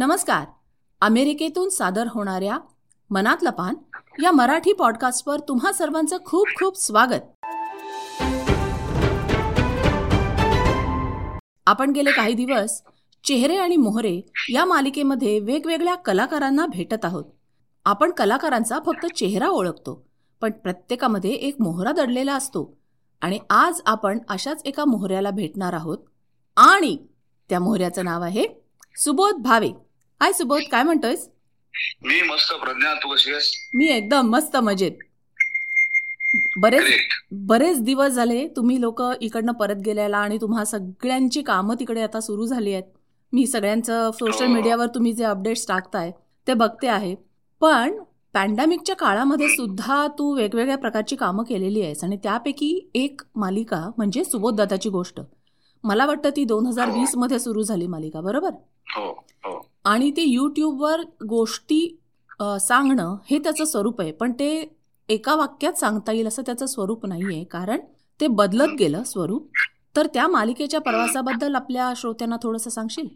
नमस्कार. अमेरिकेतून सादर होणाऱ्या मनातलं पान या मराठी पॉडकास्टवर तुम्हा सर्वांचं खूप खूप स्वागत. आपण गेले काही दिवस चेहरे आणि मोहरे या मालिकेमध्ये वेगवेगळ्या कलाकारांना भेटत आहोत. आपण कलाकारांचा फक्त चेहरा ओळखतो पण प्रत्येकामध्ये एक मोहरा दडलेला असतो आणि आज आपण अशाच एका मोहऱ्याला भेटणार आहोत आणि त्या मोहऱ्याचं नाव आहे सुबोध भावे. हाय सुबोध काय म्हणतोयस? मी मस्त प्रज्ञा तू कशी आहेस? मी एकदम मस्त मजेत. बरेच बरेच दिवस झाले तुम्ही लोक इकडनं परत गेल्याला आणि तुम्हा सगळ्यांची कामं तिकडे आता सुरू झाली आहेत. मी सगळ्यांचं सोशल हो. मीडियावर तुम्ही जे अपडेट्स टाकताय ते बघते आहे. पण पॅन्डेमिकच्या काळामध्ये सुद्धा तू वेगवेगळ्या प्रकारची कामं केलेली आहेस आणि त्यापैकी एक मालिका म्हणजे सुबोध दादाची गोष्ट. मला वाटतं ती दोन हजार वीसमध्ये सुरू झाली मालिका बरोबर? हो हो. आणि ते यूट्यूबवर गोष्टी सांगणं हे त्याचं स्वरूप आहे. पण ते एका वाक्यात सांगता येईल असं त्याचं स्वरूप नाही आहे कारण ते बदलत गेलं स्वरूप. तर त्या मालिकेच्या प्रवासाबद्दल आपल्या श्रोत्यांना थोडंसं सांगशील?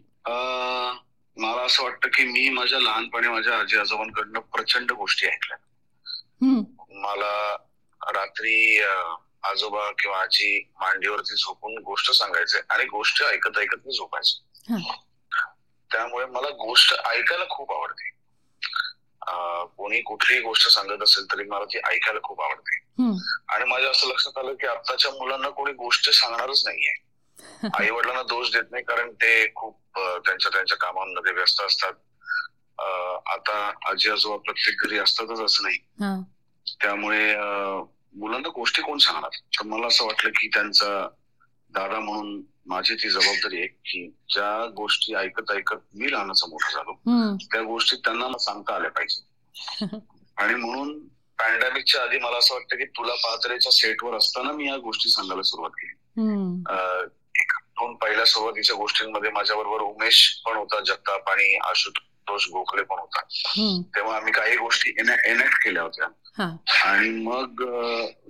मला असं वाटतं की मी माझ्या लहानपणी माझ्या आजी आजोबांकडनं प्रचंड गोष्टी ऐकल्या. मला रात्री आजोबा किंवा आजी मांडीवरती झोपून गोष्ट सांगायचे आणि गोष्ट ऐकत ऐकत मी झोपायचो. त्यामुळे मला गोष्ट ऐकायला खूप आवडते. कोणी कुठलीही गोष्ट सांगत असेल तरी मला ती ऐकायला खूप आवडते. आणि माझ्या असं लक्षात आलं की आताच्या मुलांना कोणी गोष्ट सांगणारच नाहीये. आई वडिलांना दोष देत नाही कारण ते खूप त्यांच्या त्यांच्या कामांमध्ये व्यस्त असतात. अं, आता आजी आजोबा प्रत्येक घरी असतातच असं नाही. हा, त्यामुळे मुलांना गोष्टी कोण सांगणार? तर मला असं वाटलं की त्यांचा दादा म्हणून माझी ती जबाबदारी आहे की ज्या गोष्टी ऐकत ऐकत मी लहानाचा मोठा झालो त्या गोष्टी त्यांना सांगता आल्या पाहिजे. आणि म्हणून पॅन्डेमिकच्या आधी मला असं वाटतं की तुला पात्रेच्या सेटवर असताना मी या गोष्टी सांगायला सुरुवात केली. दोन पहिल्या सुरुवातीच्या गोष्टींमध्ये माझ्याबरोबर उमेश पण होता जगताप आणि आशुतोष गोखले पण होता. तेव्हा आम्ही काही गोष्टी एनॅक्ट केल्या होत्या. आणि मग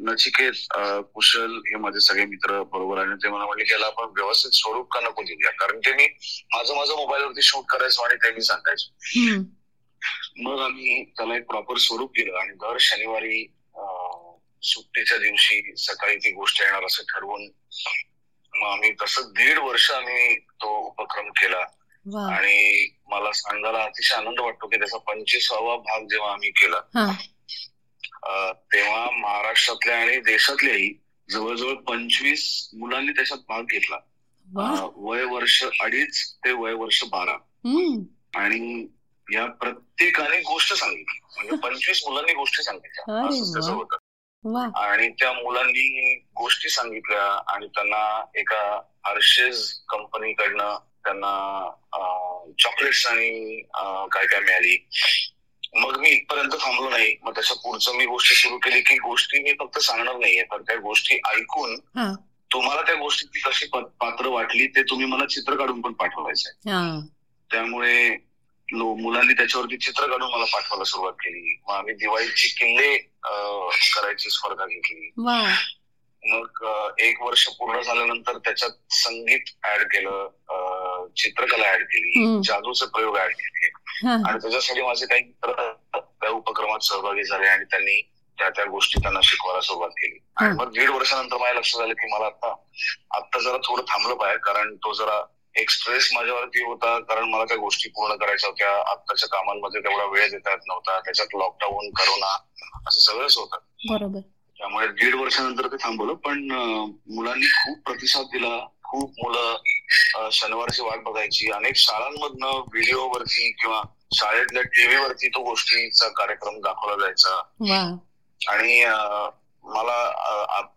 नचिकेत कुशल हे माझे सगळे मित्र बरोबर आणि ते मला म्हणले की याला आपण व्यवस्थित स्वरूप का नको देऊया? कारण ते मी माझं माझं मोबाईलवरती शूट करायचो आणि ते मी सांगायचो. मग आम्ही त्याला एक प्रॉपर स्वरूप दिलं आणि दर शनिवारी सुट्टीच्या दिवशी सकाळी ती गोष्ट येणार असं ठरवून मग आम्ही तसं दीड वर्ष आम्ही तो उपक्रम केला. आणि मला सांगायला अतिशय आनंद वाटतो की त्याचा पंचवीसावा भाग जेव्हा आम्ही केला हा. तेव्हा महाराष्ट्रातल्या आणि देशातल्याही जवळजवळ पंचवीस मुलांनी त्याच्यात भाग घेतला. वय वर्ष अडीच ते वय वर्ष बारा. आणि या प्रत्येकाने गोष्ट सांगितली. म्हणजे पंचवीस मुलांनी गोष्टी सांगितल्या. असं त्याचं. होतं. आणि त्या मुलांनी गोष्टी सांगितल्या आणि त्यांना एका हर्षेज कंपनीकडनं त्यांना चॉकलेट्स आणि काय काय मिळाली. मग मी इथपर्यंत थांबलो नाही. मग त्याच्या पुढचं मी गोष्टी सुरू केली की गोष्टी मी फक्त सांगणार नाहीये. तर त्या गोष्टी ऐकून तुम्हाला त्या गोष्टीची कशी पात्र वाटली ते तुम्ही मला चित्र काढून पण पाठवायचंय. हा. त्यामुळे मुलांनी त्याच्यावरती चित्र काढून मला पाठवायला सुरुवात केली. मग आम्ही दिवाळीची किल्ले करायची स्पर्धा घेतली. मग एक वर्ष पूर्ण झाल्यानंतर त्याच्यात संगीत ऍड केलं. चित्रकला ऍड केली. जादूचे प्रयोग ऍड केले. आणि त्याच्यासाठी माझे काही मित्र त्या उपक्रमात सहभागी झाले आणि त्यांनी त्या त्या गोष्टी त्यांना शिकवायला सुरुवात केली. आणि. मग दीड वर्षानंतर मला लक्षात आलं की मला आता आता जरा थोडं थांबलं पाहिजे कारण तो जरा एक स्ट्रेस माझ्यावरती होता कारण मला त्या गोष्टी पूर्ण करायच्या होत्या. आत्ताच्या कामांमध्ये तेवढा वेळ देता येत नव्हता. त्याच्यात लॉकडाऊन करोना असं सगळंच होतं. बरोबर. त्यामुळे दीड वर्षानंतर ते थांबवलं. पण मुलांनी खूप प्रतिसाद दिला. खूप मुलं शनिवारची वाट बघायची. अनेक शाळांमधनं व्हिडिओवरती किंवा शाळेतल्या टीव्हीवरती तो गोष्टीचा कार्यक्रम दाखवला जायचा. आणि मला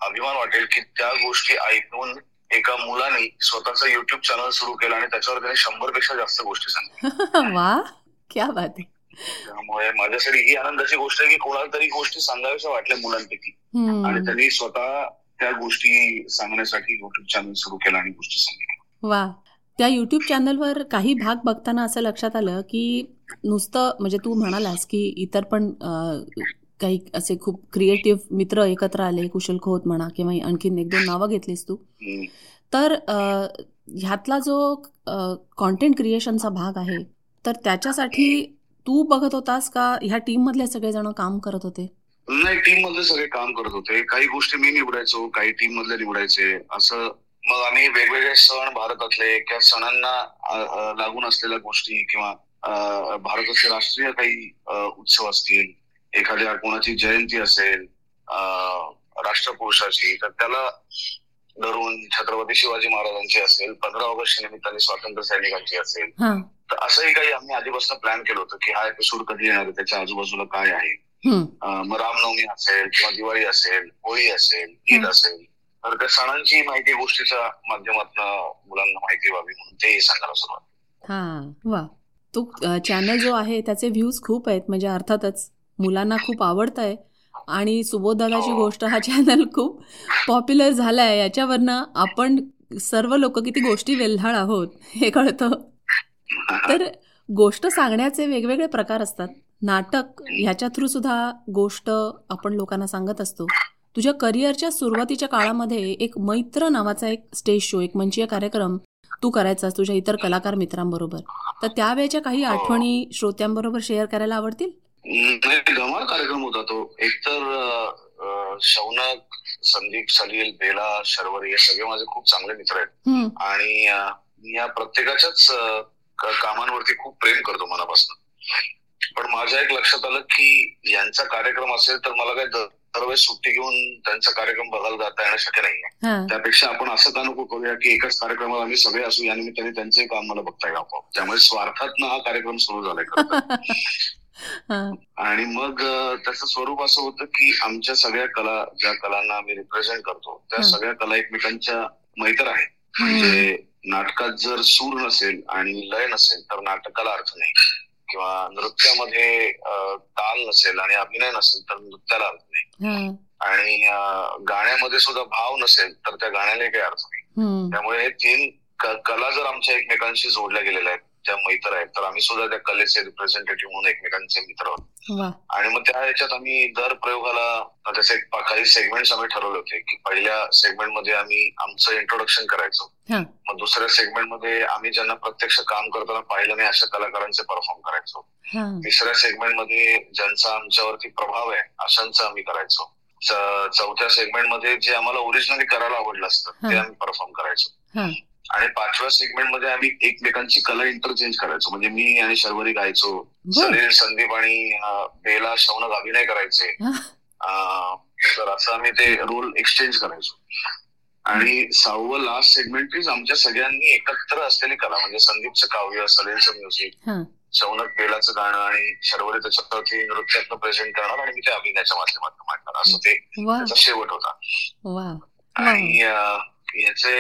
अभिमान वाटेल की त्या गोष्टी ऐकून एका मुलाने स्वतःचं युट्यूब चॅनल सुरू केलं आणि त्याच्यावर त्याने शंभरपेक्षा जास्त गोष्टी सांगितल्या. वा. क्या बात आहे. त्यामुळे माझ्यासाठी ही आनंदाची गोष्ट आहे की कोणाला तरी गोष्टी सांगाव्याशा वाटल्या मुलांपैकी. आणि त्यांनी स्वतः त्या गोष्टी सांगण्यासाठी युट्यूब चॅनल सुरू केलं आणि गोष्टी सांगितल्या. वा. त्या युट्यूब चॅनलवर काही भाग बघताना असं लक्षात आलं की नुसतं म्हणजे तू म्हणालास की इतर पण काही असे खूप क्रिएटिव्ह मित्र एकत्र आले कुशल खोत म्हणा किंवा आणखीन एक दोन नावं घेतलीस तू. तर ह्यातला जो कॉन्टेंट क्रिएशनचा भाग आहे तर त्याच्यासाठी तू बघत होतास का? ह्या टीम मधले सगळेजण काम करत होते? नाही टीम मधले सगळे काम करत होते. काही गोष्टी मी निवडायचो काही टीम मधले निवडायचे. असं मग आम्ही वेगवेगळे सण भारतातले किंवा सणांना लागून असलेल्या गोष्टी किंवा भारताचे राष्ट्रीय काही उत्सव असतील एखाद्या कोणाची जयंती असेल राष्ट्रपुरुषाची तर त्याला धरून छत्रपती शिवाजी महाराजांची असेल पंधरा ऑगस्ट निमित्ताने स्वातंत्र्य सैनिकांची असेल तर असंही काही आम्ही आधीपासून प्लॅन केलं होतं की हा एपिसोड कधी येणार आहे, त्याच्या आजूबाजूला काय आहे? मग रामनवमी असेल किंवा दिवाळी असेल होळी असेल ईद. असेल तर त्या सणांची माहिती गोष्टीच्या माध्यमातून मुलांना माहिती व्हावी म्हणून ते सांगायला सुरुवात हा वा. तो चॅनल जो आहे त्याचे व्ह्यूज खूप आहेत. म्हणजे अर्थातच मुलांना खूप आवडत आहे आणि सुबोधदादाची हो. गोष्ट हा चॅनल खूप पॉप्युलर झाला आहे याच्यावरनं आपण सर्व लोक किती गोष्टी वेल्हाळ आहोत हे कळतं. तर गोष्ट सांगण्याचे वेगवेगळे प्रकार असतात. नाटक ह्याच्या थ्रू सुद्धा गोष्ट आपण लोकांना सांगत असतो. तुझ्या करिअरच्या सुरुवातीच्या काळामध्ये एक मैत्र नावाचा एक स्टेज शो एक मंचीय कार्यक्रम तू करायचास तुझ्या इतर कलाकार मित्रांबरोबर. तर त्यावेळेच्या काही आठवणी श्रोत्यांबरोबर शेअर करायला आवडतील? धमाल कार्यक्रम होता तो. एकतर शौनक संदीप सलील बेला शर्वरी हे सगळे माझे खूप चांगले मित्र आहेत. आणि या प्रत्येकाच्याच कामांवरती खूप प्रेम करतो मनापासून. पण माझ्या एक लक्षात आलं की यांचा कार्यक्रम असेल तर मला काय दरवेळेस सुट्टी घेऊन त्यांचा कार्यक्रम बघायला जाता येणं शक्य नाहीये. त्यापेक्षा आपण असं का नको करूया की एकाच कार्यक्रमात आम्ही सगळे असू या निमित्ताने त्यांचंही काम मला बघता येईल आपोआप. त्यामुळे स्वार्थातनं हा कार्यक्रम सुरू झालाय आणि मग त्याचं स्वरूप असं होतं की आमच्या सगळ्या कला ज्या कलांना आम्ही रिप्रेझेंट करतो त्या. सगळ्या कला एकमेकांच्या मैत्र आहेत. म्हणजे नाटकात जर सूर नसेल आणि लय नसेल तर नाटकाला अर्थ नाही. किंवा नृत्यामध्ये ताल नसेल आणि अभिनय नसेल तर नृत्याला अर्थ नाही. आणि गाण्यामध्ये सुद्धा भाव नसेल तर त्या गाण्याला काही अर्थ नाही. त्यामुळे हे तीन कला जर आमच्या एकमेकांशी जोडल्या गेलेल्या आहेत त्या मैत्र आहेत. तर आम्ही सुद्धा त्या कलेचे रिप्रेझेंटेटिव्ह म्हणून एकमेकांचे मित्र आहोत. आणि मग त्या ह्याच्यात आम्ही दर प्रयोगाला त्याचे काही सेगमेंट्स आम्ही ठरवले होते की पहिल्या सेगमेंटमध्ये आम्ही आमचं इंट्रोडक्शन करायचो. मग दुसऱ्या सेगमेंटमध्ये आम्ही ज्यांना प्रत्यक्ष काम करताना पाहिलं नाही अशा कलाकारांचे परफॉर्म करायचो. तिसऱ्या सेगमेंटमध्ये ज्यांचा आमच्यावरती प्रभाव आहे अशांचं आम्ही करायचो. चौथ्या सेगमेंटमध्ये जे आम्हाला ओरिजिनली करायला आवडलं असतं ते. आम्ही परफॉर्म करायचो. आणि पाचव्या सेगमेंटमध्ये आम्ही एकमेकांची कला इंटरचेंज करायचो. म्हणजे मी आणि शर्वरी गायचो. सलील संदीप आणि बेला शौनक अभिनय करायचे. तर असं आम्ही ते रोल एक्सचेंज करायचो. आणि सहावं लास्ट सेगमेंट इज आमच्या सगळ्यांनी एकत्र असलेली कला. म्हणजे संदीपचं काव्य सलीलचं म्युझिक. शौनक बेलाचं गाणं आणि शर्वरी त्याच्यावरती नृत्यातनं प्रेझेंट करणार आणि मी ते अभिनयाच्या माध्यमातून मांडणार. असं ते त्याचा शेवट होता. आणि याचे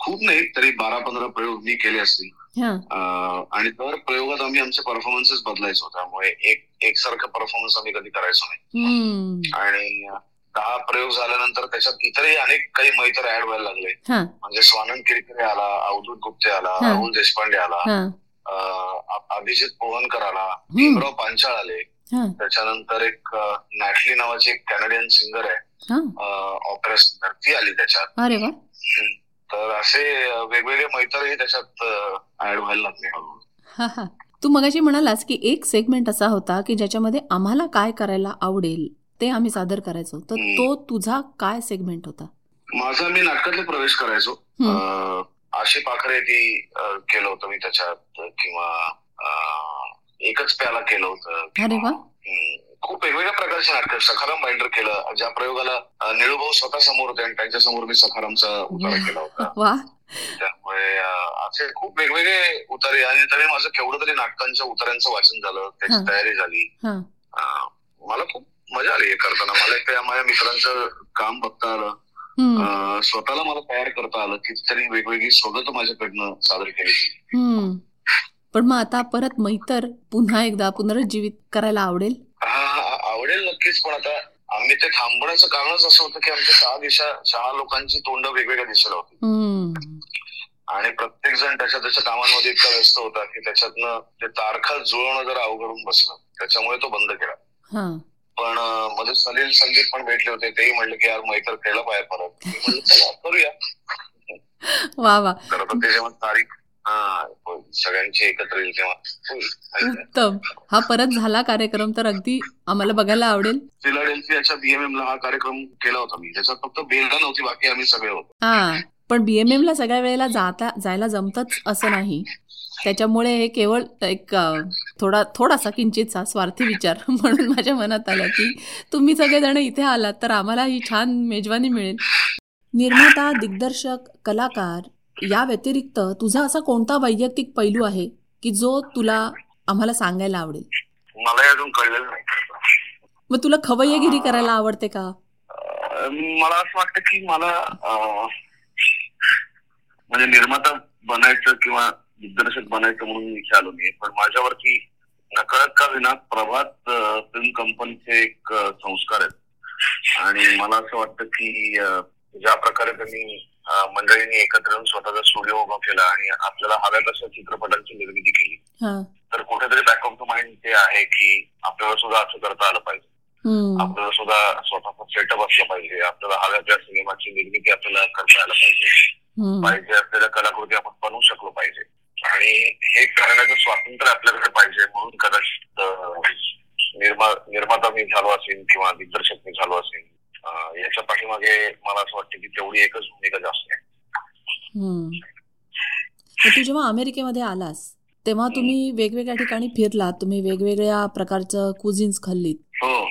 खूप नाही तरी बारा पंधरा प्रयोग मी केले असतील. आणि दर प्रयोगात आम्ही आमचे परफॉर्मन्सेस बदलायचो त्यामुळे एक एकसारखं परफॉर्मन्स आम्ही कधी करायचो नाही. आणि दहा प्रयोग झाल्यानंतर त्याच्यात इतरही अनेक काही मैत्र ऍड व्हायला लागले. हा. म्हणजे स्वानंद किरकिरे आला अवधूत गुप्ते आला. राहुल देशपांडे आला अभिजित पोहनकर आला. भीमराव पांचाळ आले. त्याच्यानंतर एक नॅटली नावाची एक कॅनेडियन सिंगर आहे. ऑपेरा सिंगर ती आली त्याच्यात. तर असे वेगवेगळे मैत्रही त्याच्यात ऍड व्हायला लागले. तू मगाशी म्हणालास की एक सेगमेंट असा होता की ज्याच्यामध्ये आम्हाला काय करायला आवडेल ते आम्ही सादर करायचो. तर. तो तुझा काय सेगमेंट होता? माझा मी नाटकातले प्रवेश करायचो. आशी पाखरे ती केलं होतं मी त्याच्यात किंवा एकच प्याला केलं होतं अरे वा. हम्म. खूप वेगवेगळ्या प्रकारचे नाटक. सखाराम बाइंडर केलं ज्या प्रयोगाला निळूभाऊ स्वतः समोर होते आणि त्यांच्यासमोर मी सखारामचा उतारा केला होता. त्यामुळे असे खूप वेगवेगळे उतारे आणि तरी माझं केवढं तरी नाटकांच्या उतार्यांचं वाचन झालं त्याची. तयारी झाली. मला खूप मजा आली हे करताना. मला एक त्या माझ्या मित्रांचं काम बघता आलं. स्वतःला मला तयार करता आलं कितीतरी वेगवेगळी स्वगत माझ्याकडनं सादर केली. पण मग आता परत मैतर पुन्हा एकदा पुनरुज्जीवित करायला आवडेल? हा आवडेल नक्कीच पण आता आम्ही ते थांबवण्याचं कारणच असं होतं की आमच्या सहा दिशा सहा लोकांची तोंड वेगवेगळ्या दिशेला होती. आणि प्रत्येक जण त्याच्या त्याच्या कामांमध्ये इतका व्यस्त होता की त्याच्यातनं ते तारखा जुळवणं जरा अवघडून बसलं. त्याच्यामुळे तो बंद केला. पण मध्ये सलील संगीत पण भेटले होते. तेही म्हणले की यार मैत्र खेळला पाहिजे परत. म्हणलं करूया. वा वा. तर आता त्याच्यामध्ये तारीख हा सगळ्यांची एकत्र येईल तेव्हा. उत्तम. हा परत झाला कार्यक्रम तर अगदी आम्हाला बघायला आवडेल. फिलाडेल्फियाच्या बीएमएम ला हा कार्यक्रम केला होता मी. त्याच्यात फक्त बेरडा नव्हती बाकी आम्ही सगळे होतो. हा पण बीएमएम ला सगळ्या वेळेला जाता जायला जमतच असं नाही. त्याच्यामुळे हे केवळ एक थोडा थोडासा किंचितचा स्वार्थी विचार म्हणून माझ्या मनात आला की तुम्ही सगळेजण इथे आलात तर आम्हाला ही छान मेजवानी मिळेल. निर्माता दिग्दर्शक कलाकार या व्यतिरिक्त तुझा असा कोणता वैयक्तिक पैलू आहे की जो तुला आम्हाला सांगायला आवडेल? मला अजून कळलेलं नाही. मग तुला खवय्यगिरी करायला आवडते का? मला असं वाटतं की मला म्हणजे निर्माता बनायचं किंवा दिग्दर्शक बनायचं म्हणून इथे आलो नाही पण माझ्यावरती नकळत का विना प्रभात फिल्म कंपनीचे एक संस्कार आहेत. आणि मला असं वाटतं की ज्या प्रकारे त्यांनी मंडळींनी एकत्र येऊन स्वतःचा स्टुडिओ उभा केला आणि आपल्याला हव्या तशा चित्रपटांची निर्मिती केली. तर कुठेतरी बॅक ऑफ द माइंड ते आहे की आपल्याला सुद्धा असं करता आलं पाहिजे. आपल्याला सुद्धा स्वतःचा सेटअप असला पाहिजे. आपल्याला हव्या त्या सिनेमाची निर्मिती आपल्याला करता आलं पाहिजे. पाहिजे असलेल्या कलाकृती आपण बनवू शकलो पाहिजे. आणि हे करण्याचं स्वातंत्र्य आपल्याकडे पाहिजे. म्हणून कदाचित निर्माता मी झालो असेल किंवा दिग्दर्शक मी झालो असेल याच्या पाठीमागे मला असं वाटतं की तेवढी एकच भूमिका जास्त आहे. तू जेव्हा अमेरिकेमध्ये आलास तेव्हा तुम्ही वेगवेगळ्या ठिकाणी फिरलात तुम्ही वेगवेगळ्या प्रकारचं कुझिन्स खाल्लीत. हो.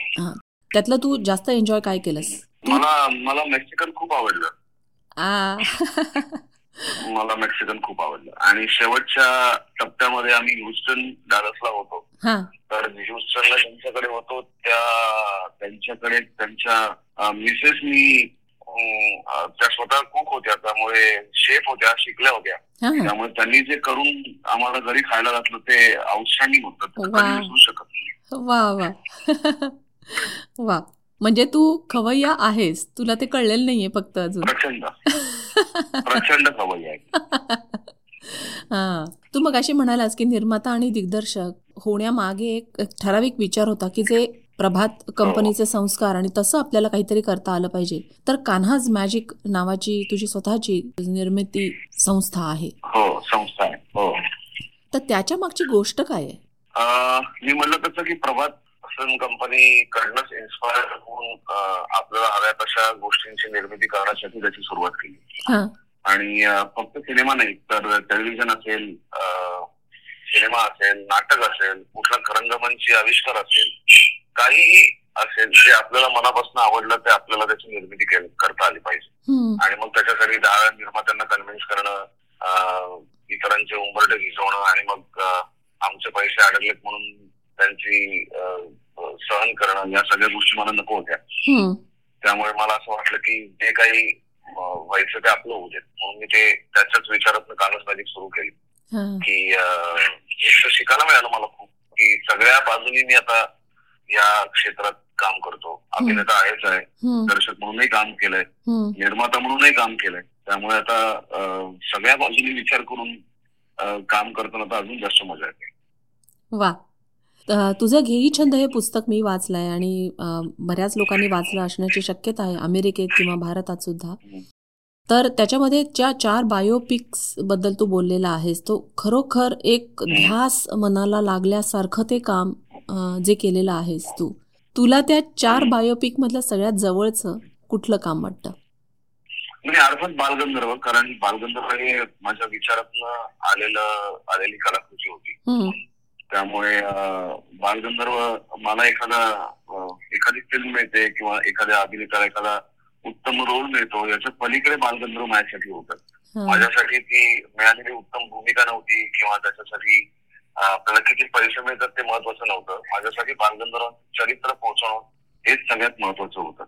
त्यातलं तू जास्त एन्जॉय काय केलंस? मला मला मेक्सिकन खूप आवडलं. मला मेक्सिकन खूप आवडलं. आणि शेवटच्या टप्प्यामध्ये आम्ही ह्युस्टन डॅलसला होतो. तर ह्युस्टनला ज्यांच्याकडे होतो त्या त्यांच्याकडे त्यांच्या मिसेस मी त्या स्वतः कुक होत्या त्यामुळे शेफ होत्या शिकल्या होत्या. हा त्यामुळे त्यांनी जे करून आम्हाला घरी खायला घातलं ते आउटस्टँडिंग होतं. शकत नाही. वा वा. म्हणजे तू खवय्या आहेस. तुला ते कळलेलं नाहीये फक्त अजून. प्रचंड. प्रचंड खवय्या हा. तू मग अशी म्हणालास की निर्माता आणि दिग्दर्शक होण्यामागे एक ठराविक विचार होता की जे प्रभात कंपनीचे संस्कार आणि तसं आपल्याला काहीतरी करता आलं पाहिजे. तर कान्हाज मॅजिक नावाची तुझी स्वतःची निर्मिती संस्था आहे. हो संस्था आहे. हो. तर त्याच्या मागची गोष्ट काय आहे? मी म्हणलं तसं की प्रभात फिल्म कंपनी कडनंच इन्स्पायर होऊन आपल्याला हव्या तशा गोष्टींची निर्मिती करण्यासाठी त्याची सुरुवात केली. हा. आणि फक्त सिनेमा नाही तर टेलिव्हिजन असेल सिनेमा असेल नाटक असेल कुठला रंगमंची आविष्कार असेल काहीही असेल जे आपल्याला मनापासून आवडलं ते आपल्याला त्याची निर्मिती करता आली पाहिजे. आणि मग त्याच्यासाठी दहा निर्मात्यांना कन्व्हिन्स करणं इतरांचे उंबरटे भिजवणं आणि मग आमचे पैसे अडकलेत म्हणून त्यांची सहन करणं या सगळ्या गोष्टी मला नको होत्या. त्यामुळे मला असं वाटलं की जे काही व्हायचं ते आपलं होऊ देत. म्हणून मी ते त्याच्याच विचारातनं कानस मॅजिक सुरू केली. की शिकायला मिळालं मला खूप की सगळ्या बाजूनी मी आता या क्षेत्रात काम करतो. अभिनेता आहेच आहे. दर्शक म्हणूनही काम केलंय. निर्माता म्हणूनही काम केलंय. त्यामुळे आता सगळ्या बाजूनी विचार करून काम करताना तर अजून जास्त मजा येते. वा. तुझं घेई छंद हे पुस्तक मी वाचलंय आणि बऱ्याच लोकांनी वाचलं असण्याची शक्यता आहे अमेरिकेत किंवा भारतात सुद्धा. तर त्याच्यामध्ये ज्या चार बायोपिक्सबद्दल तू बोललेला आहेस तो खरोखर एक ध्यास मनाला लागल्यासारखं ते काम जे केलेलं आहेस तू. तुला त्या चार बायोपिक मधलं सगळ्यात जवळचं कुठलं काम वाटतं? म्हणजे अर्थात बालगंधर्व कारण बालगंधर्व हे माझ्या विचारातनं आलेलं आलेली कलाकृती होती. त्यामुळे बालगंधर्व मला एखादा एखादी फिल्म मिळते किंवा एखाद्या अभिनेत्याला एखादा उत्तम रोल मिळतो याच्या पलीकडे बालगंधर्व माझ्यासाठी होतं. माझ्यासाठी ती मिळालेली उत्तम भूमिका नव्हती किंवा त्याच्यासाठी आपल्याला किती पैसे मिळतात ते महत्वाचं नव्हतं. माझ्यासाठी बालगंधर्व चरित्र पोहोचवणं हेच सगळ्यात महत्वाचं होतं.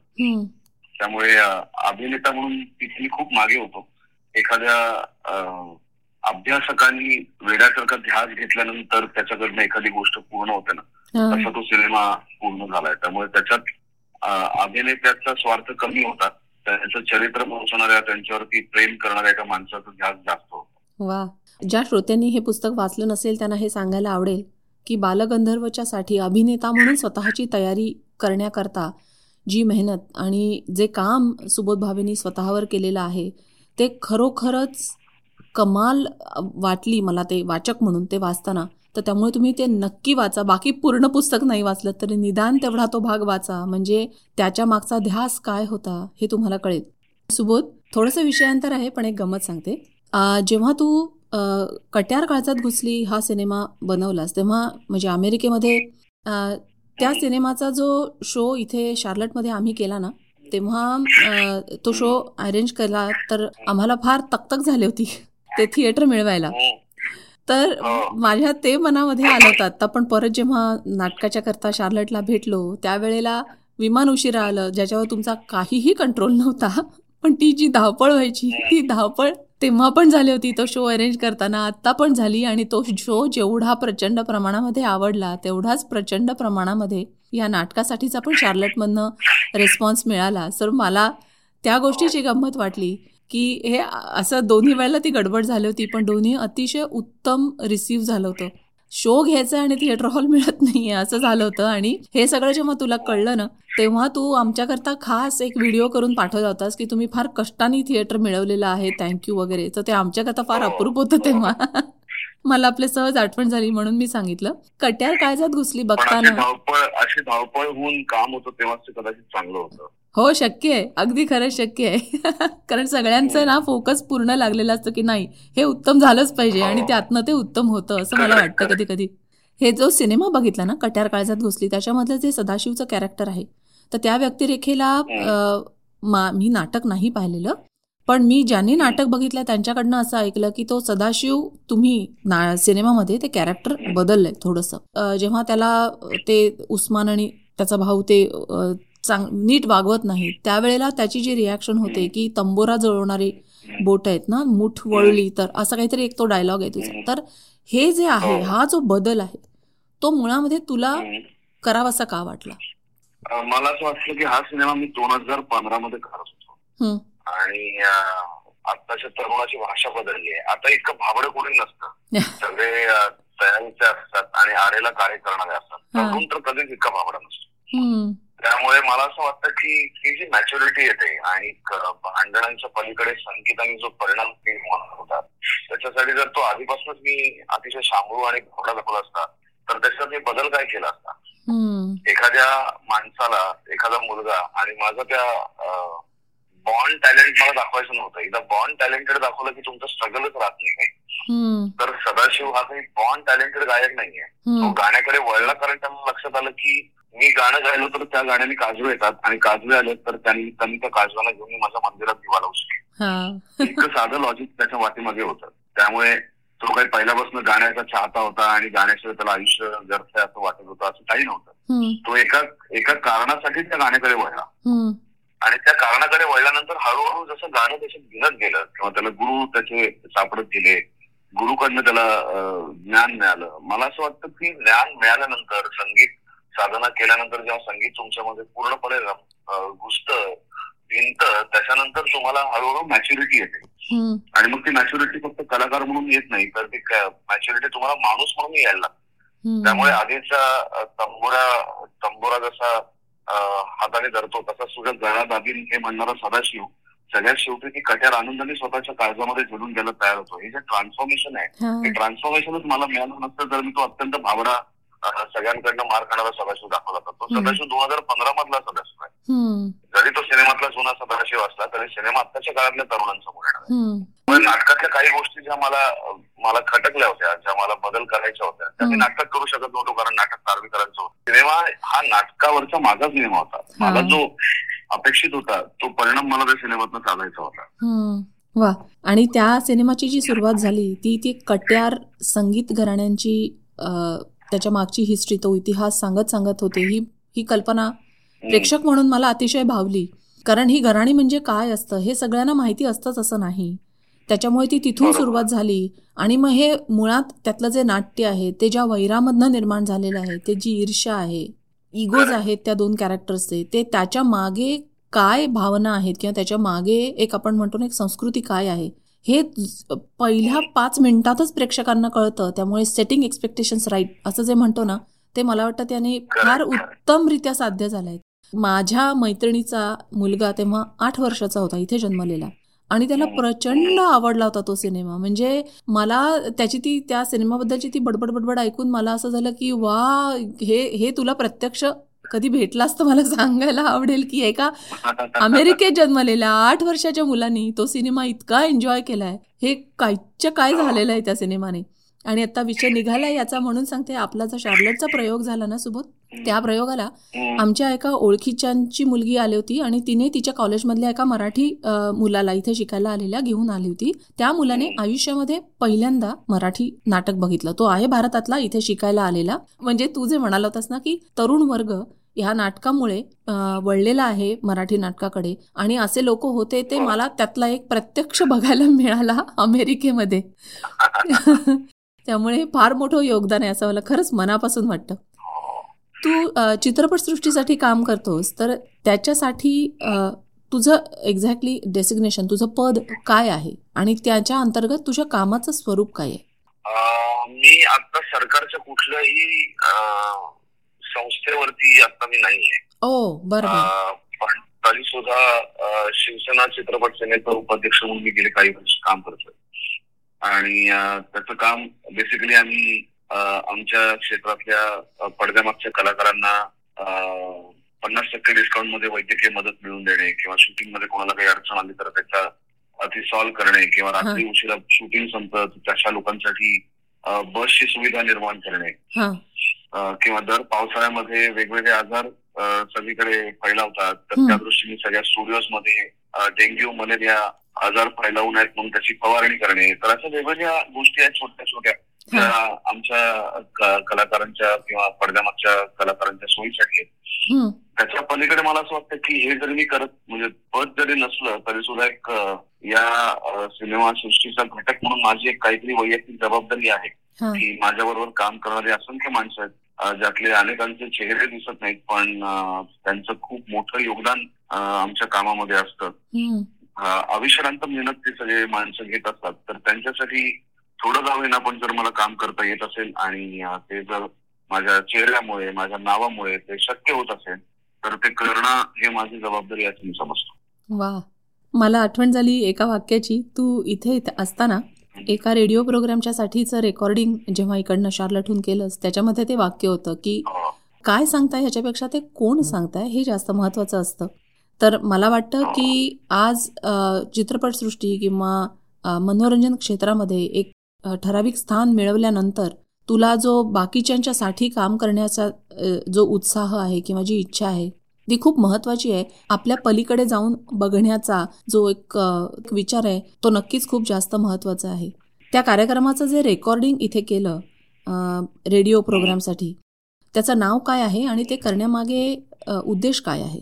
त्यामुळे अभिनेता म्हणून तिथे खूप मागे होतो. एखाद्या अभ्यासकांनी वेड्यासारखा ध्यास घेतल्यानंतर त्याच्याकडनं एखादी गोष्ट पूर्ण होते ना तसा तो सिनेमा पूर्ण झालाय. त्यामुळे त्याच्यात अभिनेत्याचा स्वार्थ कमी होता. त्यांचं चरित्र पोहोचवणाऱ्या त्यांच्यावरती प्रेम करणाऱ्या एका माणसाचा ध्यास जास्त होता. वा. ज्या श्रोत्यांनी हे पुस्तक वाचलं नसेल त्यांना हे सांगायला आवडेल की बालगंधर्वच्या साठी अभिनेता म्हणून स्वतःची तयारी करण्याकरता जी मेहनत आणि जे काम सुबोध भावेनी स्वतःवर केलेलं आहे ते खरोखरच कमाल वाटली मला ते वाचक म्हणून ते वाचताना. तर त्यामुळे तुम्ही ते नक्की वाचा. बाकी पूर्ण पुस्तक नाही वाचलं तरी निदान तेवढा तो भाग वाचा. म्हणजे त्याच्या मागचा ध्यास काय होता हे तुम्हाला कळेल. सुबोध थोडंसं विषयांतर आहे पण एक गमत सांगते. जेव्हा तू कट्यार काळजात घुसली हा सिनेमा बनवलास तेव्हा म्हणजे अमेरिकेमध्ये त्या सिनेमाचा जो शो इथे शार्लटमध्ये आम्ही केला ना तेव्हा तो शो अरेंज केला तर आम्हाला फार तकतक झाली होती ते थिएटर मिळवायला. तर माझ्या ते मनामध्ये आलं होतं आता पण परत जेव्हा नाटकाच्या करता शार्लटला भेटलो त्यावेळेला विमान उशिरा आलं ज्याच्यावर तुमचा काहीही कंट्रोल नव्हता पण ती जी धावपळ व्हायची ती धावपळ तेव्हा पण झाली होती. तो शो अरेंज करताना आत्ता पण झाली आणि तो शो जेवढा प्रचंड प्रमाणामध्ये आवडला तेवढाच प्रचंड प्रमाणामध्ये या नाटकासाठीचा पण शार्लटमधनं रेस्पॉन्स मिळाला. सर मला त्या गोष्टीची गंमत वाटली की हे असं दोन्ही वेळेला ती गडबड झाली होती पण दोन्ही अतिशय उत्तम रिसीव्ह झालं होतं. शो घ्यायचा आणि थिएटर हॉल मिळत नाहीये असं झालं होतं. आणि हे सगळं जेव्हा तुला कळलं ना तेव्हा तू आमच्याकरता खास एक व्हिडिओ करून पाठवला होतास की तुम्ही फार कष्टाने थिएटर मिळवलेलं आहे थँक्यू वगैरे. तर ते आमच्याकरता फार अप्रूप होतं तेव्हा. मला आपले सहज आठवण झाली म्हणून मी सांगितलं. कट्यार काळजात घुसली बघताना. धावपळ अशी धावपळ होऊन काम होतं तेव्हा कदाचित चांगलं होतं. हो शक्य आहे. अगदी खरं शक्य आहे. कारण सगळ्यांचं ना फोकस पूर्ण लागलेलं असतं की नाही हे उत्तम झालंच पाहिजे आणि त्यातनं ते उत्तम होतं असं मला वाटतं कधी कधी हे जो सिनेमा बघितला ना कट्यार काळजात घुसली त्याच्यामधलं जे सदाशिवचं कॅरेक्टर आहे तर त्या व्यक्तिरेखेला मी नाटक नाही पाहिलेलं पण मी ज्यांनी नाटक बघितलं त्यांच्याकडनं असं ऐकलं की तो सदाशिव तुम्ही ना सिनेमामध्ये ते कॅरेक्टर बदललंय थोडंसं. जेव्हा त्याला ते उस्मान आणि त्याचा भाऊ ते चांग नीट वागवत नाही. त्यावेळेला त्याची जी रिॲक्शन होते की तंबोरा जळवणारे बोट आहेत ना मुठ वळली तर असा काहीतरी एक तो डायलॉग आहे तुझा. तर हे जे आहे हो. हा जो बदल आहे तो मुळामध्ये तुला करावासा का वाटला? मला असं वाटलं की हा सिनेमा मी दोन हजार पंधरा मध्ये करत होतो. आणि आताच्या तरुणाची भाषा बदलली आहे. आता इतकं भाबड कोणी नसतं. सगळे तयारीचे असतात आणि आरेला कार्य करणारे असतात. तरुण तर कधीच इतका भाबडा नसतो. त्यामुळे मला असं वाटतं की ही जी मॅच्युरिटी येते आणि भांडणांच्या पलीकडे संगीताने जो परिणाम होता त्याच्यासाठी जर तो आधीपासूनच मी अतिशय शांभू आणि घोडा दाखवला असता तर त्याच्यात मी बदल काय केला असता? एखाद्या माणसाला एखादा मुलगा आणि माझं त्या बॉन्ड टॅलेंट मला दाखवायचं नव्हतं. एकदा बॉन्ड टॅलेंटेड दाखवलं की तुमचं स्ट्रगलच राहत नाही काही. तर सदाशिव हा काही बॉन्ड टॅलेंटेड गायक नाहीये. तो गाण्याकडे वळला कारण त्यांना लक्षात आलं की मी गाणं गायलो तर त्या गाण्याने काजू येतात आणि काजवे आले तर त्यांनी त्यांनी त्या काजवाला घेऊन माझ्या मंदिरात दिवा लावू शकेल इतकं साधं लॉजिक त्याच्या वाटेमागे होतं. त्यामुळे तो काही पहिल्यापासून गाण्याचा चाहता होता आणि गाण्याशिवाय त्याला आयुष्य व्यर्थ असं वाटत होतं असं काही नव्हतं. तो एका एका कारणासाठी त्या गाण्याकडे वळला. आणि त्या कारणाकडे वळल्यानंतर हळूहळू जसं गाणं त्याच्यात गिनत गेलं किंवा त्याला गुरु त्याचे सापडत गेले गुरुकडनं त्याला ज्ञान मिळालं. मला असं वाटतं की ज्ञान मिळाल्यानंतर संगीत साधना केल्यानंतर जेव्हा संगीत तुमच्यामध्ये पूर्णपणे घुसत भिंत त्याच्यानंतर तुम्हाला हळूहळू मॅच्युरिटी येते. आणि मग ती मॅच्युरिटी फक्त कलाकार म्हणून येत नाही तर ती मॅच्युरिटी तुम्हाला माणूस म्हणून यायला लागते. त्यामुळे आधीचा तंबोरा तंबोरा जसा हाताने धरतो तसा सुद्धा गळा दाबीन हे म्हणणारा सदाशिव सगळ्यात शेवटी ती कट्यार आनंदाने स्वतःच्या काळजामध्ये झुलून गेला तयार होतो. हे जे ट्रान्सफॉर्मेशन आहे हे. ट्रान्सफॉर्मेशनच मला मिळालं नसतं तर मी तो अत्यंत भावडा सगळ्यांकडनं मार खाणारा सदाशिव दाखवला जातो. सदाशिव दोन हजार पंधरा मधला सदाशिव आहे. जरी तो सिनेमातला जुना सदाशिव असला तरी सिनेमा आत्ताच्या काळातल्या तरुणांसमोर येणार पण नाटकातल्या काही गोष्टी ज्या मला मला खटकल्या होत्या ज्या मला बदल करायच्या होत्या त्या मी नाटक करू शकत नव्हतो कारण नाटक तारवीकरांचं होतं. सिनेमा हा नाटकावरचा माझा सिनेमा होता. मला जो अपेक्षित होता तो परिणाम मला त्या सिनेमातनं साधायचा होता. वा. आणि त्या सिनेमाची जी सुरुवात झाली ती ती कट्यार संगीत घराण्यांची त्याच्या मागची हिस्ट्री तो इतिहास सांगत सांगत होते. ही ही कल्पना प्रेक्षक म्हणून मला अतिशय भावली. कारण ही घराणी म्हणजे काय असतं हे सगळ्यांना माहिती असतंच असं नाही. त्याच्यामुळे ती तिथून सुरुवात झाली. आणि मग हे मुळात त्यातलं जे नाट्य आहे ते ज्या वैरामधनं निर्माण झालेलं आहे ते जी ईर्ष्या आहे इगोज आहेत त्या दोन कॅरेक्टर्सचे ते त्याच्यामागे काय भावना आहेत किंवा त्याच्यामागे एक आपण म्हणतो ना एक संस्कृती काय आहे हे पहिल्या पाच मिनिटातच प्रेक्षकांना कळतं. त्यामुळे सेटिंग एक्सपेक्टेशन्स राईट असं जे म्हणतो ना ते मला वाटतं त्याने फार उत्तमरित्या साध्य झालंय. माझ्या मैत्रिणीचा मुलगा तेव्हा आठ वर्षाचा होता इथे जन्मलेला. आणि त्याला. प्रचंड आवडला होता तो सिनेमा. म्हणजे मला त्याची ती त्या सिनेमाबद्दलची ती बडबड बडबड ऐकून मला असं झालं की वा हे हे तुला प्रत्यक्ष कधी भेटलास तर मला सांगायला आवडेल की एका अमेरिकेत जन्मलेल्या आठ वर्षाच्या मुलांनी तो सिनेमा इतका एन्जॉय केलाय. हे कायच्या काय झालेलं आहे त्या सिनेमाने? आणि आता विषय निघालाय याचा म्हणून सांगते आपला जो शार्लटचा प्रयोग झाला ना सोबत त्या प्रयोगाला आमच्या एका ओळखीच्यांची मुलगी आली होती आणि तिने तिच्या कॉलेजमधल्या एका मराठी मुलाला इथे शिकायला आलेल्या घेऊन आली होती. त्या मुलाने आयुष्यामध्ये पहिल्यांदा मराठी नाटक बघितलं. तो आहे भारतातला इथे शिकायला आलेला. म्हणजे तू जे म्हणाला होतास ना की तरुण वर्ग ह्या नाटकामुळे वळलेला आहे मराठी नाटकाकडे. आणि असे लोक होते ते मला त्यातला एक प्रत्यक्ष बघायला मिळाला अमेरिकेमध्ये. त्यामुळे हे फार मोठं योगदान आहे असं मला खरंच मनापासून वाटतं. तू चित्रपटसृष्टीसाठी काम करतोस तर त्याच्यासाठी तुझं एक्झॅक्टली डेसिग्नेशन तुझं पद काय आहे? आणि त्याच्या अंतर्गत तुझ्या कामाचं स्वरूप काय आहे? मी आता सरकारच्या कुठल्याही अं, संस्थेवरती आता मी नाहीये ओ बरोबर अं, पण तरी सुद्धा शिवसेना चित्रपट सेनेचा उपाध्यक्ष म्हणून मी गेले काही वर्ष काम करतोय आणि त्याचं काम बेसिकली आम्ही आमच्या क्षेत्रातल्या पडद्यामागच्या कलाकारांना पन्नास टक्के डिस्काउंटमध्ये वैद्यकीय मदत मिळवून देणे किंवा शूटिंगमध्ये कोणाला काही अडचण आली तर त्याचा ती सॉल्व्ह करणे किंवा रात्री उशिरा शूटिंग संपत तशा लोकांसाठी बसची सुविधा निर्माण करणे. किंवा दर पावसाळ्यामध्ये वेगवेगळे आजार सगळीकडे फैलावतात तर. त्या दृष्टीने सगळ्या स्टुडिओजमध्ये डेंग्यू मलेरिया आजार फैलावू नयेत म्हणून त्याची फवारणी करणे. तर अशा वेगवेगळ्या गोष्टी आहेत छोट्या छोट्या. आमच्या कलाकारांच्या किंवा पडद्यामागच्या कलाकारांच्या सोयीसाठी आहेत. त्याच्या पलीकडे मला असं वाटतं की हे जरी मी करत म्हणजे पद जरी नसलं तरी सुद्धा एक या सिनेमा सृष्टीचा घटक म्हणून माझी एक काहीतरी वैयक्तिक जबाबदारी आहे. की माझ्याबरोबर काम करणारे असंख्य माणसं आहेत. ज्यातले अनेकांचे चेहरे दिसत नाहीत पण त्यांचं खूप मोठं योगदान आमच्या कामामध्ये असतं. अविश्रांत मेहनत ते सगळे माणसं घेत असतात. तर त्यांच्यासाठी थोडं जावे ना पण जर मला काम करता येत असेल आणि ते जर माझ्या चेहऱ्यामुळे माझ्या नावामुळे ते शक्य होत असेल तर ते करणं हे माझी जबाबदारी असं मी समजतो. वा मला आठवण झाली एका वाक्याची. तू इथे इथे असताना एका रेडिओ प्रोग्रामच्या साठीचं रेकॉर्डिंग जेव्हा इकडनं शार्लटहून केलंस त्याच्यामध्ये ते वाक्य होतं की काय सांगताय ह्याच्यापेक्षा ते कोण सांगताय? हे जास्त महत्त्वाचं असतं. तर मला वाटतं की आज चित्रपटसृष्टी किंवा मनोरंजन क्षेत्रामध्ये एक ठराविक स्थान मिळवल्यानंतर तुला जो बाकीच्यांच्यासाठी काम करण्याचा जो उत्साह आहे किंवा जी इच्छा आहे ती खूप महत्त्वाची आहे. आपल्या पलीकडे जाऊन बघण्याचा जो एक विचार आहे तो नक्कीच खूप जास्त महत्त्वाचा आहे. त्या कार्यक्रमाचं जे रेकॉर्डिंग इथे केलं रेडिओ प्रोग्रामसाठी त्याचं नाव काय आहे आणि ते करण्यामागे उद्देश काय आहे?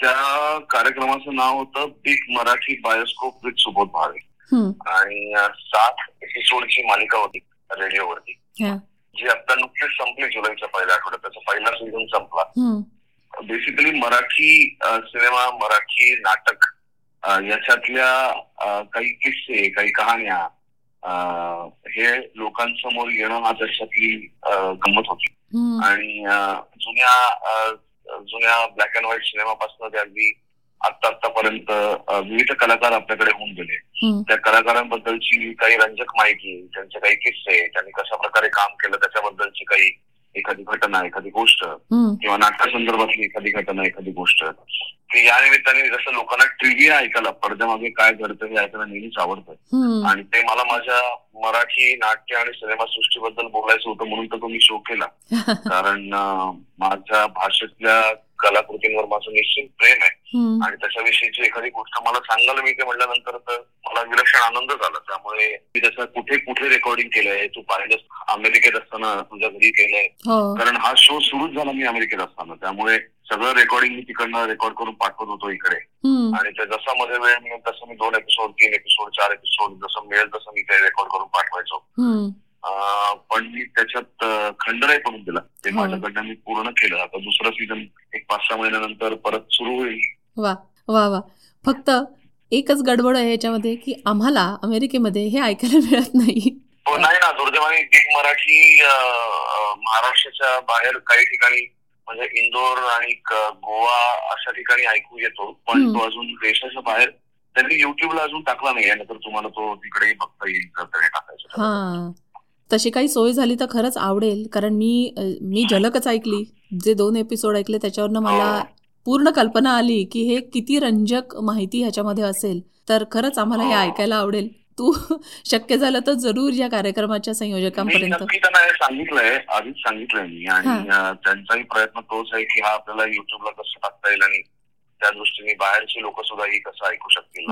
त्या कार्यक्रमाचं नाव होतं big Marathi bioscope with Subodh Bhave आणि सात एपिसोडची मालिका होती रेडिओवरती जी आता नुकतीच संपली जुलैच्या पहिल्या आठवड्यात. त्याचा पहिला सीझन संपला. बेसिकली मराठी सिनेमा मराठी नाटक याच्यातल्या काही किस्से काही कहाण्या हे लोकांसमोर येणं हा त्याच्यातली गंमत होती. आणि जुन्या जुन्या ब्लॅक अँड व्हाईट सिनेमापासून ते अगदी आत्ता आतापर्यंत विविध कलाकार आपल्याकडे होऊन गेले. त्या कलाकारांबद्दलची काही रंजक माहिती त्यांचे काही किस्से त्यांनी कशा प्रकारे काम केलं त्याच्याबद्दलची काही एखादी घटना एखादी गोष्ट किंवा नाटकासंदर्भातली एखादी घटना एखादी गोष्ट की या निमित्ताने जसं लोकांना ट्रिव्हिया ऐकायला पडद्यामागे काय घडतं हे ऐकायला नेहमीच आवडतं. आणि ते मला माझ्या मराठी नाट्य आणि सिनेमा सृष्टीबद्दल बोलायचं होतं म्हणून तर तो मी शो केला. कारण माझ्या भाषेतल्या कलाकृतींवर माझं निश्चित प्रेम आहे. आणि त्याच्याविषयीची एखादी गोष्ट मला सांगायला मिळते म्हटल्यानंतर तर मला विलक्षण आनंद झाला. त्यामुळे मी त्याचं कुठे कुठे रेकॉर्डिंग केलंय तू पाहिलंस अमेरिकेत असताना तुझ्या घरी केलंय. हो. कारण हा शो सुरूच झाला मी अमेरिकेत असताना. त्यामुळे सगळं रेकॉर्डिंग मी तिकडनं रेकॉर्ड करून पाठवत होतो इकडे. आणि ते जसा मध्ये वेळ मिळेल तसं मी दोन एपिसोड तीन एपिसोड चार एपिसोड जसं मिळेल तसं मी ते रेकॉर्ड करून पाठवायचो. पण मी त्याच्यात खंड नाही पडून दिला. ते हो. माझ्याकडनं मी पूर्ण केलं. आता दुसरं सीझन एक पाच सहा महिन्यानंतर परत सुरू होईल. वा वा वा. फक्त एकच गडबड आहे याच्यामध्ये की आम्हाला अमेरिकेमध्ये हे ऐकायला मिळत नाही. हो नाही ना. दुर्दैवाने बिग मराठी महाराष्ट्राच्या बाहेर काही ठिकाणी म्हणजे इंदोर आणि गोवा अशा ठिकाणी ऐकू येतो. पण. तो अजून देशाच्या बाहेर त्यांनी युट्यूबला अजून टाकला नाही नाहीतर तुम्हाला तो तिकडेही बघता येईल. तर त्याने टाकायचं. तशी काही सोय झाली तर खरंच आवडेल कारण मी मी झलकच ऐकली. जे दोन एपिसोड ऐकले त्याच्यावरनं मला हो. पूर्ण कल्पना आली की हे किती रंजक माहिती ह्याच्यामध्ये असेल. तर खरंच आम्हाला हे हो. ऐकायला आवडेल. तू शक्य झालं तर जरूर या कार्यक्रमाच्या संयोजकांपर्यंत. त्यांना हे सांगितलंय आधीच सांगितलंय मी. आणि त्यांचाही प्रयत्न तोच आहे की हा आपल्याला युट्यूबला कसं टाकता येईल आणि त्या दृष्टीने बाहेरची लोक सुद्धा ही कसं ऐकू शकतील.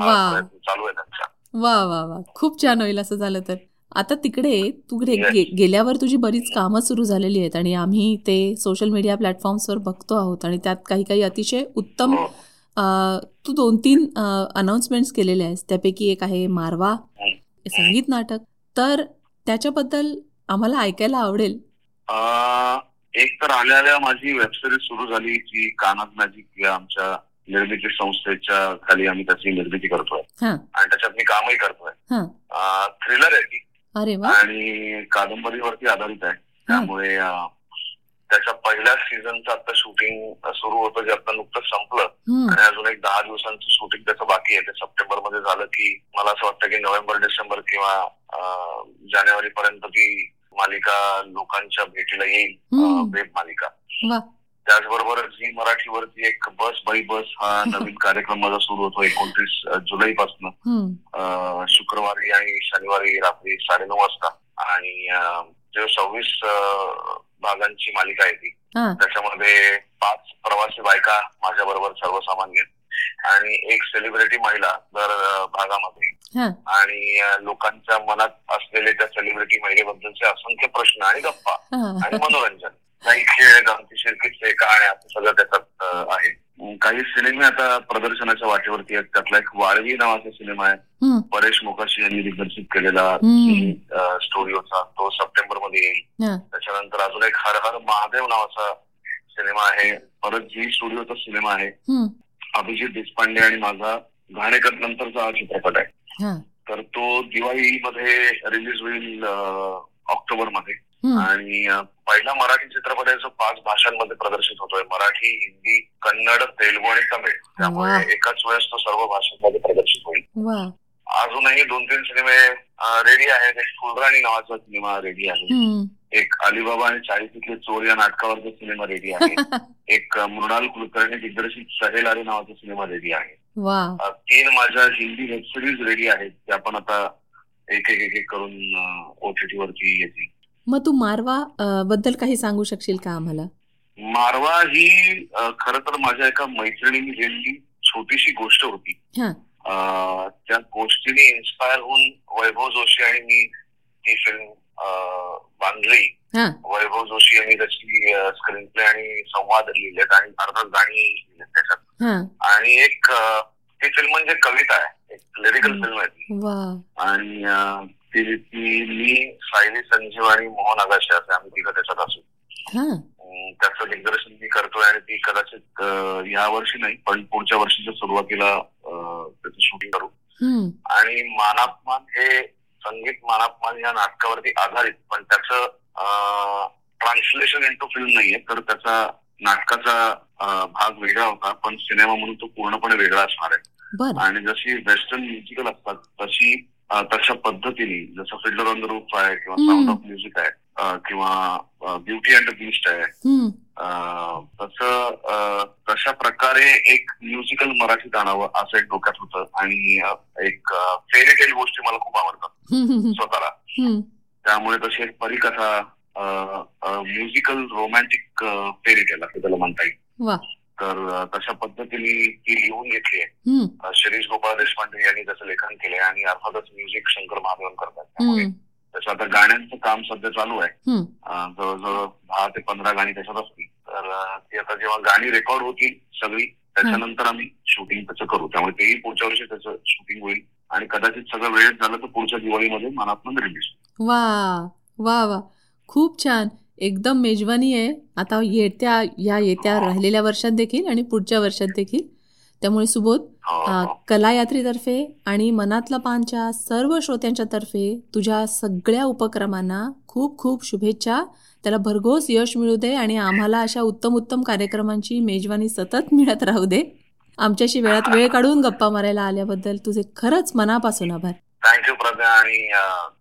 चालू आहे त्यांचा. वा वा वा खूप छान होईल असं झालं तर. आता तिकडे तू गेल्यावर तुझी बरीच कामं सुरू झालेली आहेत आणि आम्ही ते सोशल मीडिया प्लॅटफॉर्म्सवर बघतो आहोत आणि त्यात काही काही अतिशय उत्तम हो. तू दोन तीन अनाउन्समेंट्स केलेले आहेस. त्यापैकी एक आहे मारवा संगीत नाटक. तर त्याच्याबद्दल आम्हाला ऐकायला आवडेल. एक तर आल्या आल्या माझी वेबसिरीज सुरू झाली जी कानात मॅजिक या आमच्या निर्मिती संस्थेच्या खाली आम्ही त्याची निर्मिती करतोय. आणि त्याच्यात मी कामही करतोय. थ्रिलर आहे ती. अरे आणि कादंबरीवरती आधारित आहे. त्यामुळे त्याच्या पहिल्या सीझनचं आता शूटिंग सुरू होतं जे आता नुकतंच संपलं. आणि अजून एक दहा दिवसांचं शूटिंग त्याचं बाकी आहे. ते सप्टेंबरमध्ये झालं की मला असं वाटतं की नोव्हेंबर डिसेंबर किंवा जानेवारी पर्यंत ती मालिका लोकांच्या भेटीला येईल. वेब मालिका. त्याचबरोबर झी मराठीवरती एक बस बाई बस हा नवीन कार्यक्रम माझा सुरू होतो एकोणतीस जुलै पासून शुक्रवारी आणि शनिवारी रात्री साडेनऊ वाजता. आणि जे सव्वीस भागांची मालिका आहे ती. त्याच्यामध्ये पाच प्रवासी बायका माझ्या बरोबर सर्वसामान्य. आणि एक सेलिब्रिटी महिला दर भागामध्ये. आणि लोकांच्या मनात असलेले त्या सेलिब्रिटी महिलेबद्दलचे असंख्य प्रश्न आणि गप्पा आणि मनोरंजन. काही खेळ गमतीशीर किस्से कहाण्या असं सगळं त्याच्यात आहे. काही सिनेमे आता प्रदर्शनाच्या वाटेवरती आहेत. त्यातला एक वाळवी नावाचा सिनेमा आहे. परेश मोकाशी यांनी दिग्दर्शित केलेला स्टोरी होता तो सप्टेंबरमध्ये येईल त्याच्यानंतर अजून एक हर हर महादेव नावाचा सिनेमा आहे. परत झी स्टुडिओचा सिनेमा आहे. अभिजित देशपांडे आणि माझा घाणेकर नंतरचा हा चित्रपट आहे. तर तो दिवाळीमध्ये रिलीज होईल ऑक्टोबरमध्ये आणि पहिला मराठी चित्रपट आहे जो पाच भाषांमध्ये प्रदर्शित होतोय. मराठी हिंदी कन्नड तेलुगू आणि तमिळ. त्यामुळे एकाच वेळेस तो सर्व भाषांमध्ये प्रदर्शित होईल. अजूनही दोन तीन सिनेमे रेडी आहेत. एक फुलराणी नावाचा सिनेमा रेडी आहे. एक अलिबाबा आणि चाळीसीतले चोर या नाटकावरचा सिनेमा रेडी आहे. एक मृणाल कुलकर्णी दिग्दर्शित सहेल आले नावाचा सिनेमा रेडी आहे. तीन माझ्या हिंदी वेब सिरीज रेडी आहेत. त्या पण आता एक एक एक एक करून ओटीटी वरती येतील. मग तू मारवा बद्दल काही सांगू शकशील का आम्हाला? मारवा ही खरं तर माझ्या एका मैत्रिणीने लिहिलेली छोटीशी गोष्ट होती. हा. त्या गोष्टीने इन्स्पायर होऊन वैभव जोशी आणि मी ती फिल्म बांधली. हा. वैभव जोशी यांनी त्याची स्क्रीन प्ले आणि संवाद लिहिलेत आणि अर्थात गाणी लिहिलेत त्याच्यात. हा. आणि एक ती फिल्म म्हणजे कविता आहे. एक लिरिकल. फिल्म आहे ती. आणि ती ती मी सायली संजीव आणि मोहन आगाशे असे आम्ही तिघं त्याच्यात असू. त्याचं दिग्दर्शन मी करतोय आणि ती कदाचित या वर्षी नाही पण पुढच्या वर्षीच्या सुरुवातीला त्याचं शूटिंग करू. आणि मानापमान हे संगीत मानापमान या नाटकावरती आधारित पण त्याचं ट्रान्सलेशन इन टू फिल्म नाहीये तर त्याचा नाटकाचा भाग वेगळा होता पण सिनेमा म्हणून तो पूर्णपणे वेगळा असणार आहे. आणि जशी वेस्टर्न म्युझिकल असतात तशी तशा पद्धतीने जसं फिल्डर ऑन द रूफ आहे किंवा. साऊंड ऑफ म्युझिक आहे किंवा ब्युटी अँड बीस्ट आहे तसं तशा प्रकारे एक म्युझिकल मराठीत आणावं असं एक डोक्यात होतं आणि एक फेरी टेल गोष्टी मला खूप आवडतात स्वतःला. त्यामुळे तशी एक परिकथा म्युझिकल रोमॅन्टिक फेरी टेल असं त्याला म्हणता येईल. तर तशा पद्धतीने ती लिहून घेतली आहे. शिरीष गोपाळ देशपांडे यांनी त्याचं लेखन केलंय आणि अर्थातच म्युझिक शंकर महादेवन करतात. त्यामुळे हम्म त्याचं आता गाण्यांचं काम सध्या चालू आहे. जवळजवळ दहा ते पंधरा गाणी त्याच्यात असतील तर ती आता जेव्हा गाणी रेकॉर्ड होतील सगळी त्याच्यानंतर आम्ही शूटिंग त्याचं करू. त्यामुळे तेही पुढच्या वर्षी त्याचं शूटिंग होईल आणि कदाचित सगळं वेळेत झालं तर पुढच्या दिवाळीमध्ये मनातून रिलीज वा वा वा. खूप छान. एकदम मेजवानी आहे. आता येत्या या येत्या राहिलेल्या वर्षात देखील आणि पुढच्या वर्षात देखील. त्यामुळे सुबोध कलायात्रेतर्फे आणि मनातला पानच्या सर्व श्रोत्यांच्या तर्फे तुझ्या सगळ्या उपक्रमांना खूप खूप शुभेच्छा. त्याला भरघोस यश मिळू दे आणि आम्हाला अशा उत्तम उत्तम कार्यक्रमांची मेजवानी सतत मिळत राहू दे. आमच्याशी वेळात वेळ काढून गप्पा मारायला आल्याबद्दल तुझे खरंच मनापासून आभार. थँक्यू प्रज्ञा आणि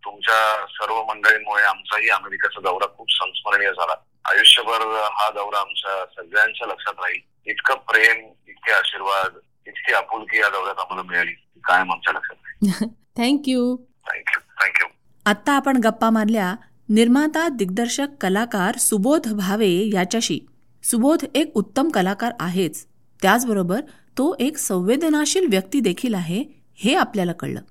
तुमच्या सर्व मंडळींमुळे आमचाही अमेरिकेचा दौरा खूप संस्मरणीय झाला. आयुष्यभर हा दौरा आमच्या सगळ्यांच्या लक्षात राहील. इतकं प्रेम इतके आशीर्वाद इतकी आपुलकी या दौऱ्यात आम्हाला मिळाली कायम आमच्या लक्षात राहील. थँक्यू थँक्यू थँक्यू आत्ता आपण गप्पा मारल्या निर्माता दिग्दर्शक कलाकार सुबोध भावे याच्याशी. सुबोध एक उत्तम कलाकार आहेच. त्याचबरोबर तो एक संवेदनाशील व्यक्ती देखील आहे हे आपल्याला कळलं.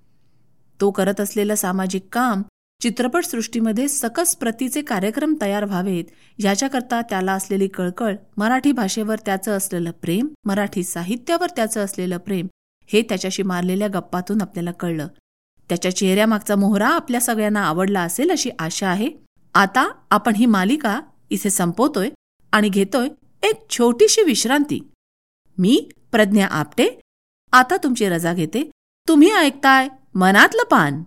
तो करत असलेलं सामाजिक काम चित्रपटसृष्टीमध्ये सकस प्रतीचे कार्यक्रम तयार व्हावेत याच्याकरता त्याला असलेली कळकळ मराठी भाषेवर त्याचं असलेलं प्रेम मराठी साहित्यावर त्याचं असलेलं प्रेम हे त्याच्याशी मारलेल्या गप्पातून आपल्याला कळलं. त्याच्या चेहऱ्यामागचा मोहरा आपल्या सगळ्यांना आवडला असेल अशी आशा आहे. आता आपण ही मालिका इथे संपवतोय आणि घेतोय एक छोटीशी विश्रांती. मी प्रज्ञा आपटे. आता तुमची रजा घेते. तुम्ही ऐकताय मनातलं पान.